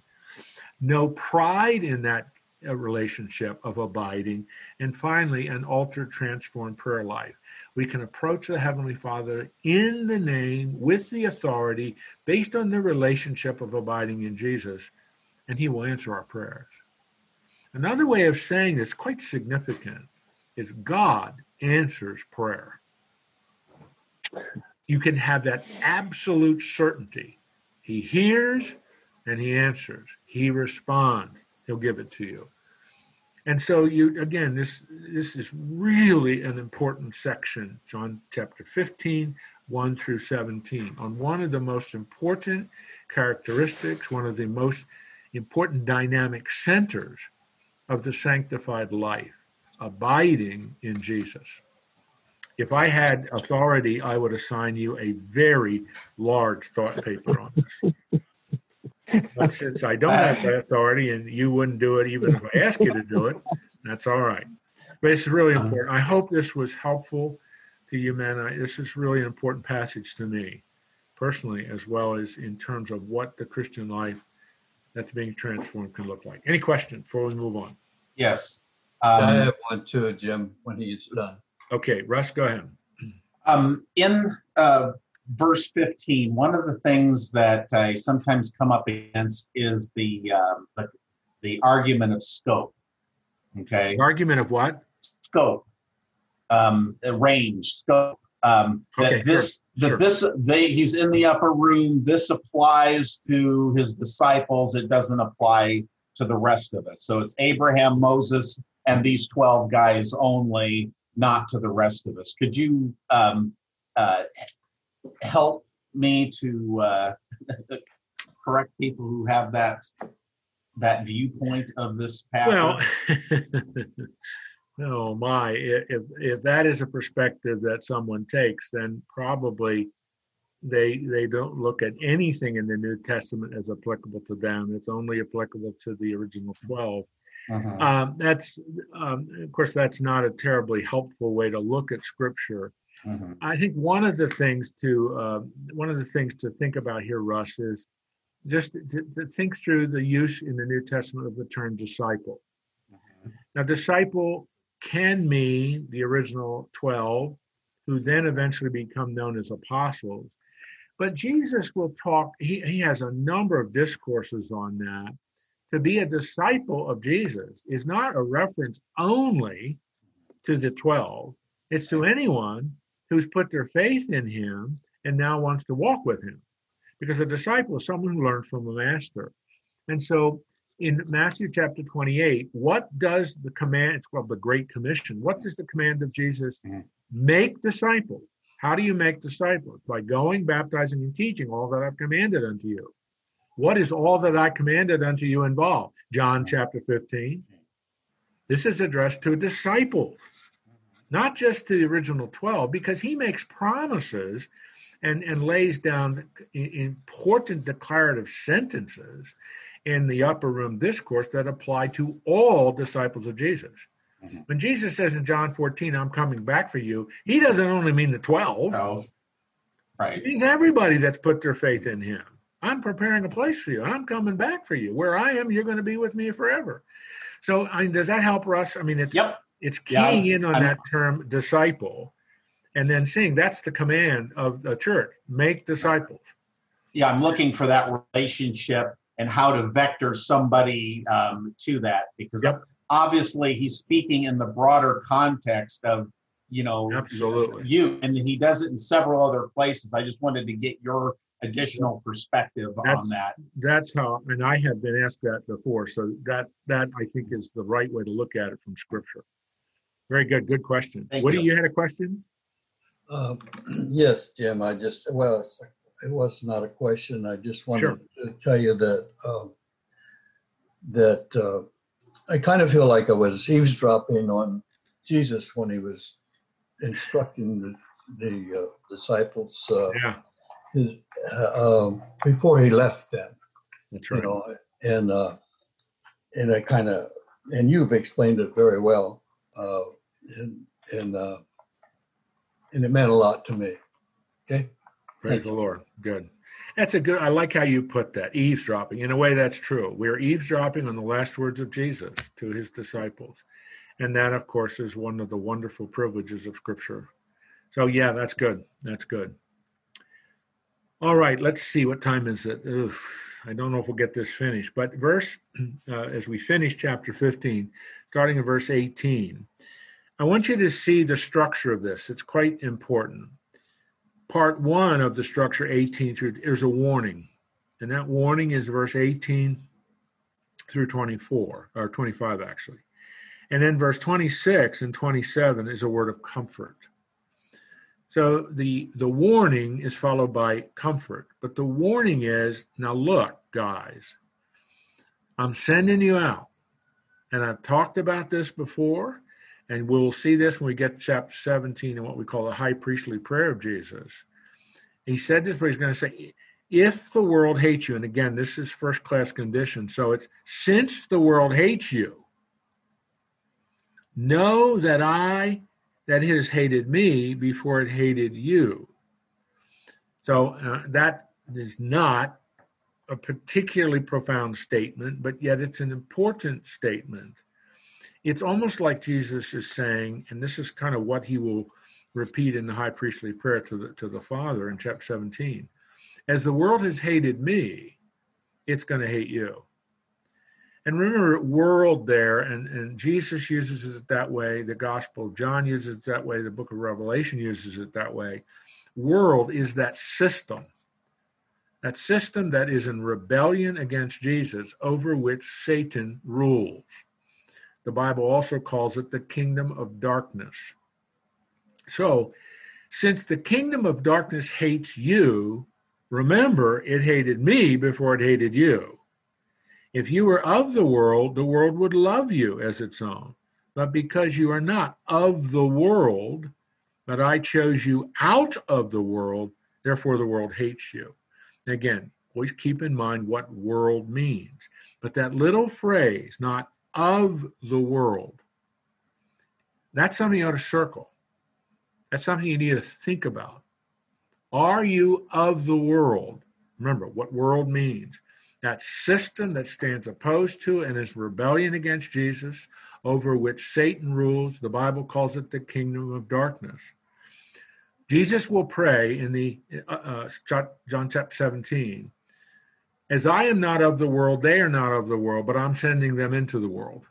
No pride in that uh, relationship of abiding, and finally, an altered, transformed prayer life. We can approach the Heavenly Father in the name, with the authority, based on the relationship of abiding in Jesus, and He will answer our prayers. Another way of saying this, quite significant, is God answers prayer. You can have that absolute certainty. He hears and he answers. He responds. He'll give it to you. And so you again, this this is really an important section, John chapter 15, 1 through 17, on one of the most important characteristics, one of the most important dynamic centers of the sanctified life, abiding in Jesus. If I had authority, I would assign you a very large thought paper on this. But since I don't have that authority and you wouldn't do it even if I asked you to do it, that's all right. But it's really uh-huh. important. I hope this was helpful to you, man. I, this is really an important passage to me personally, as well as in terms of what the Christian life that's being transformed can look like. Any question before we move on? Yes. Um, I have one too, Jim, when he's done. Okay, Russ, go ahead. Um, in uh, verse 15, one of the things that I sometimes come up against is the um, the, the argument of scope. Okay. The argument of what? Scope. Um, range, scope. Um, okay, that this sure, that sure. this they he's in the upper room. This applies to his disciples. It doesn't apply to the rest of us. So it's Abraham, Moses, and these twelve guys only, not to the rest of us. Could you um, uh, help me to uh, correct people who have that that viewpoint of this passage? Well, oh my! If if that is a perspective that someone takes, then probably they they don't look at anything in the New Testament as applicable to them. It's only applicable to the original 12 uh-huh. um, that's um, of course that's not a terribly helpful way to look at Scripture. Mm-hmm. I think one of the things to uh, one of the things to think about here, Russ, is just to, to, think through the use in the New Testament of the term disciple. Mm-hmm. Now, disciple can mean the original twelve, who then eventually become known as apostles. But Jesus will talk. He, he has a number of discourses on that. To be a disciple of Jesus is not a reference only to the twelve; it's to anyone who's put their faith in him and now wants to walk with him. Because a disciple is someone who learns from a master. And so in Matthew chapter 28, what does the command, it's called the Great Commission, what does the command of Jesus mm-hmm. make disciples? How do you make disciples? By going, baptizing, and teaching all that I've commanded unto you. What is all that I commanded unto you involved? John chapter 15. This is addressed to disciples, not just to the original 12, because he makes promises and, and lays down important declarative sentences in the upper room discourse that apply to all disciples of Jesus. Mm-hmm. When Jesus says in John 14, I'm coming back for you, he doesn't only mean the 12. 12. Right. It means everybody that's put their faith in him. I'm preparing a place for you. I'm coming back for you. Where I am, you're going to be with me forever. So, I mean, does that help Russ? I mean, it's yep. it's keying yeah, in on I'm, that term disciple, and then seeing that's the command of the church: make disciples. Yeah, I'm looking for that relationship and how to vector somebody um, to that because yep. obviously he's speaking in the broader context of you know absolutely you and he does it in several other places i just wanted to get your additional perspective that's, on that that's how and i have been asked that before so that that i think is the right way to look at it from scripture very good good question Thank what you. you had a question uh, yes jim i just well it was not a question. I just wanted sure. to tell you that um, that uh, I kind of feel like I was eavesdropping on Jesus when he was instructing the, the uh, disciples uh, yeah. His, uh, um, before he left them. That's right. You know, and uh, and I kind of and you've explained it very well, uh, and and and it meant a lot to me. Okay. Praise the Lord. Good. That's a good, I like how you put that eavesdropping. In a way, that's true. We're eavesdropping on the last words of Jesus to his disciples. And that, of course, is one of the wonderful privileges of Scripture. So, yeah, that's good. That's good. All right, let's see. What time is it? I don't know if we'll get this finished. But, verse, uh, as we finish chapter 15, starting in verse 18, I want you to see the structure of this. It's quite important part one of the structure 18 through is a warning and that warning is verse 18 through 24 or 25 actually and then verse 26 and 27 is a word of comfort so the the warning is followed by comfort but the warning is now look guys i'm sending you out and i've talked about this before and we'll see this when we get to chapter 17 and what we call the high priestly prayer of Jesus. He said this, but he's going to say, if the world hates you, and again, this is first class condition, so it's since the world hates you, know that I, that it has hated me before it hated you. So uh, that is not a particularly profound statement, but yet it's an important statement it's almost like Jesus is saying, and this is kind of what he will repeat in the high priestly prayer to the to the Father in chapter 17. As the world has hated me, it's going to hate you. And remember, world there, and, and Jesus uses it that way, the Gospel of John uses it that way, the book of Revelation uses it that way. World is that system, that system that is in rebellion against Jesus, over which Satan rules. The Bible also calls it the kingdom of darkness. So, since the kingdom of darkness hates you, remember it hated me before it hated you. If you were of the world, the world would love you as its own. But because you are not of the world, but I chose you out of the world, therefore the world hates you. Again, always keep in mind what world means. But that little phrase, not of the world. That's something you ought to circle. That's something you need to think about. Are you of the world? Remember what world means. That system that stands opposed to and is rebellion against Jesus, over which Satan rules. The Bible calls it the kingdom of darkness. Jesus will pray in the uh, uh, John chapter 17 as I am not of the world, they are not of the world, but I'm sending them into the world.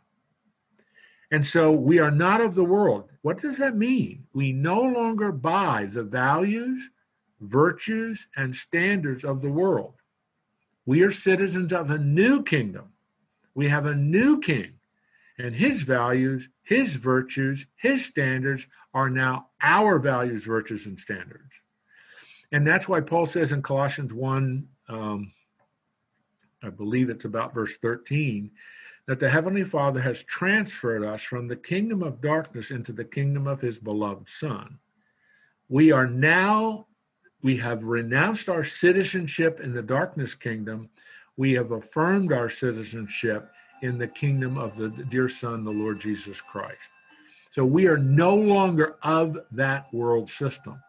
And so we are not of the world. What does that mean? We no longer buy the values, virtues, and standards of the world. We are citizens of a new kingdom. We have a new king. And his values, his virtues, his standards are now our values, virtues, and standards. And that's why Paul says in Colossians 1, um, I believe it's about verse 13, that the Heavenly Father has transferred us from the kingdom of darkness into the kingdom of His beloved Son. We are now, we have renounced our citizenship in the darkness kingdom. We have affirmed our citizenship in the kingdom of the dear Son, the Lord Jesus Christ. So we are no longer of that world system.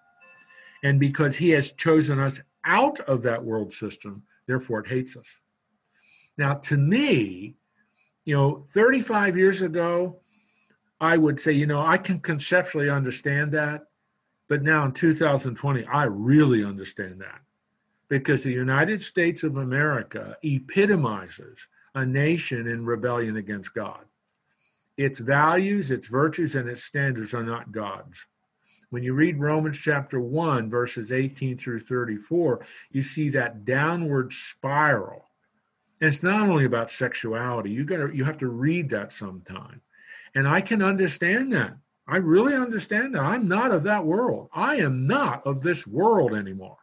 And because He has chosen us out of that world system, therefore it hates us. Now, to me, you know, 35 years ago, I would say, you know, I can conceptually understand that. But now in 2020, I really understand that because the United States of America epitomizes a nation in rebellion against God. Its values, its virtues, and its standards are not God's. When you read Romans chapter 1, verses 18 through 34, you see that downward spiral and it's not only about sexuality. You got to you have to read that sometime. And I can understand that. I really understand that. I'm not of that world. I am not of this world anymore.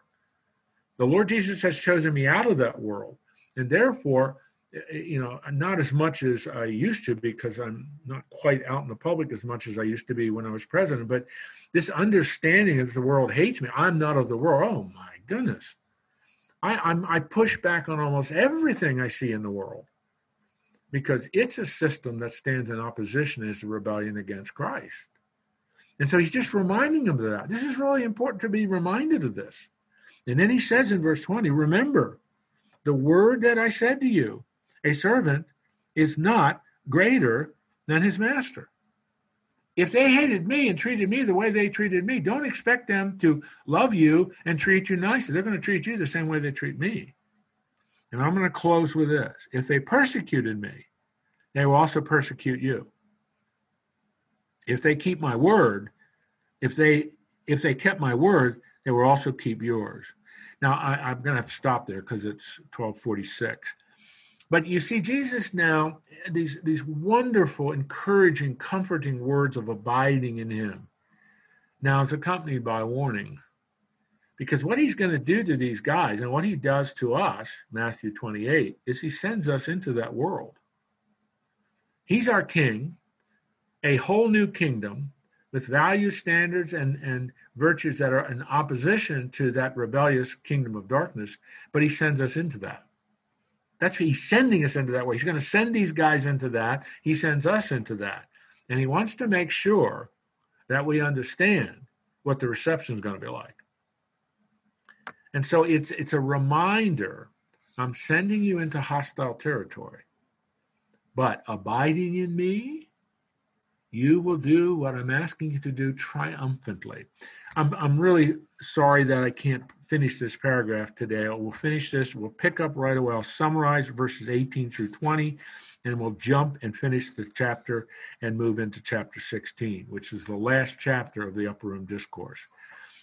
The Lord Jesus has chosen me out of that world. And therefore, eh, eh, you know, not as much as I used to because I'm not quite out in the public as much as I used to be when I was president. But this understanding that the world hates me, I'm not of the world. Oh my goodness. I, I'm, I push back on almost everything I see in the world because it's a system that stands in opposition a rebellion against Christ. And so he's just reminding them of that. This is really important to be reminded of this. And then he says in verse 20, remember the word that I said to you, a servant is not greater than his master if they hated me and treated me the way they treated me, don't expect them to love you and treat you nicely. They're going to treat you the same way they treat me. And I'm going to close with this. If they persecuted me, they will also persecute you. If they keep my word, if they if they kept my word, they will also keep yours. Now I, am going to have to stop there because it's 1246. But you see, Jesus now, these, these wonderful, encouraging, comforting words of abiding in him now is accompanied by warning. Because what he's going to do to these guys and what he does to us, Matthew 28, is he sends us into that world. He's our king, a whole new kingdom with value standards and, and virtues that are in opposition to that rebellious kingdom of darkness, but he sends us into that. That's he's sending us into that way. He's going to send these guys into that. He sends us into that. And he wants to make sure that we understand what the reception is going to be like. And so it's it's a reminder I'm sending you into hostile territory. But abiding in me, you will do what I'm asking you to do triumphantly. I'm, I'm really sorry that I can't finish this paragraph today. We'll finish this. We'll pick up right away. I'll summarize verses 18 through 20, and we'll jump and finish the chapter and move into chapter 16, which is the last chapter of the Upper Room Discourse.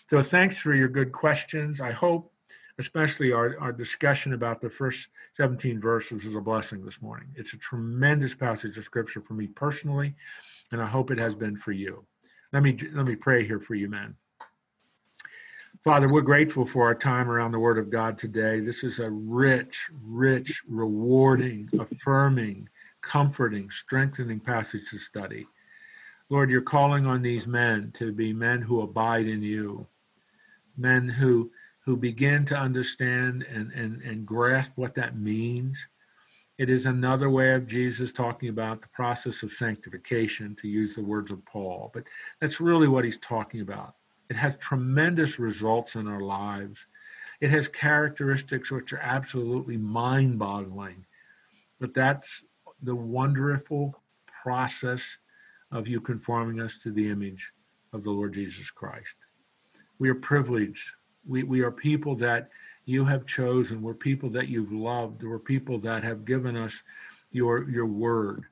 So thanks for your good questions. I hope, especially our, our discussion about the first 17 verses, is a blessing this morning. It's a tremendous passage of scripture for me personally, and I hope it has been for you. Let me let me pray here for you, man. Father, we're grateful for our time around the Word of God today. This is a rich, rich, rewarding, affirming, comforting, strengthening passage to study. Lord, you're calling on these men to be men who abide in you, men who who begin to understand and, and, and grasp what that means. It is another way of Jesus talking about the process of sanctification, to use the words of Paul, but that's really what he's talking about it has tremendous results in our lives. It has characteristics which are absolutely mind boggling. But that's the wonderful process of you conforming us to the image of the Lord Jesus Christ. We are privileged. We, we are people that you have chosen. We're people that you've loved. We're people that have given us your, your word.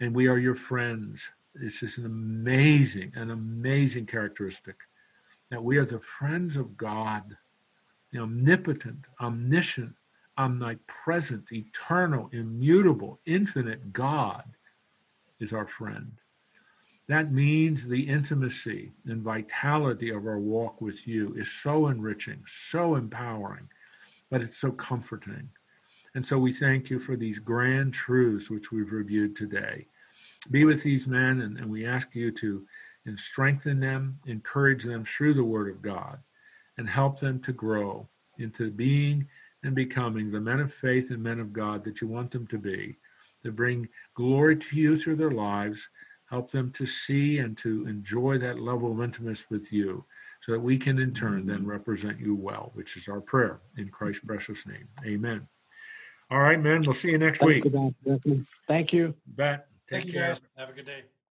And we are your friends. This is an amazing, an amazing characteristic that we are the friends of God, the omnipotent, omniscient, omnipresent, eternal, immutable, infinite God is our friend. That means the intimacy and vitality of our walk with you is so enriching, so empowering, but it's so comforting. And so we thank you for these grand truths which we've reviewed today. Be with these men, and, and we ask you to and strengthen them, encourage them through the Word of God, and help them to grow into being and becoming the men of faith and men of God that you want them to be, to bring glory to you through their lives Help them to see and to enjoy that level of intimacy with you so that we can in turn then mm-hmm. represent you well, which is our prayer in Christ's precious name. Amen. All right, men, We'll see you next Thank week. You, Thank you. Bet. Take Thank care. you guys. Have a good day.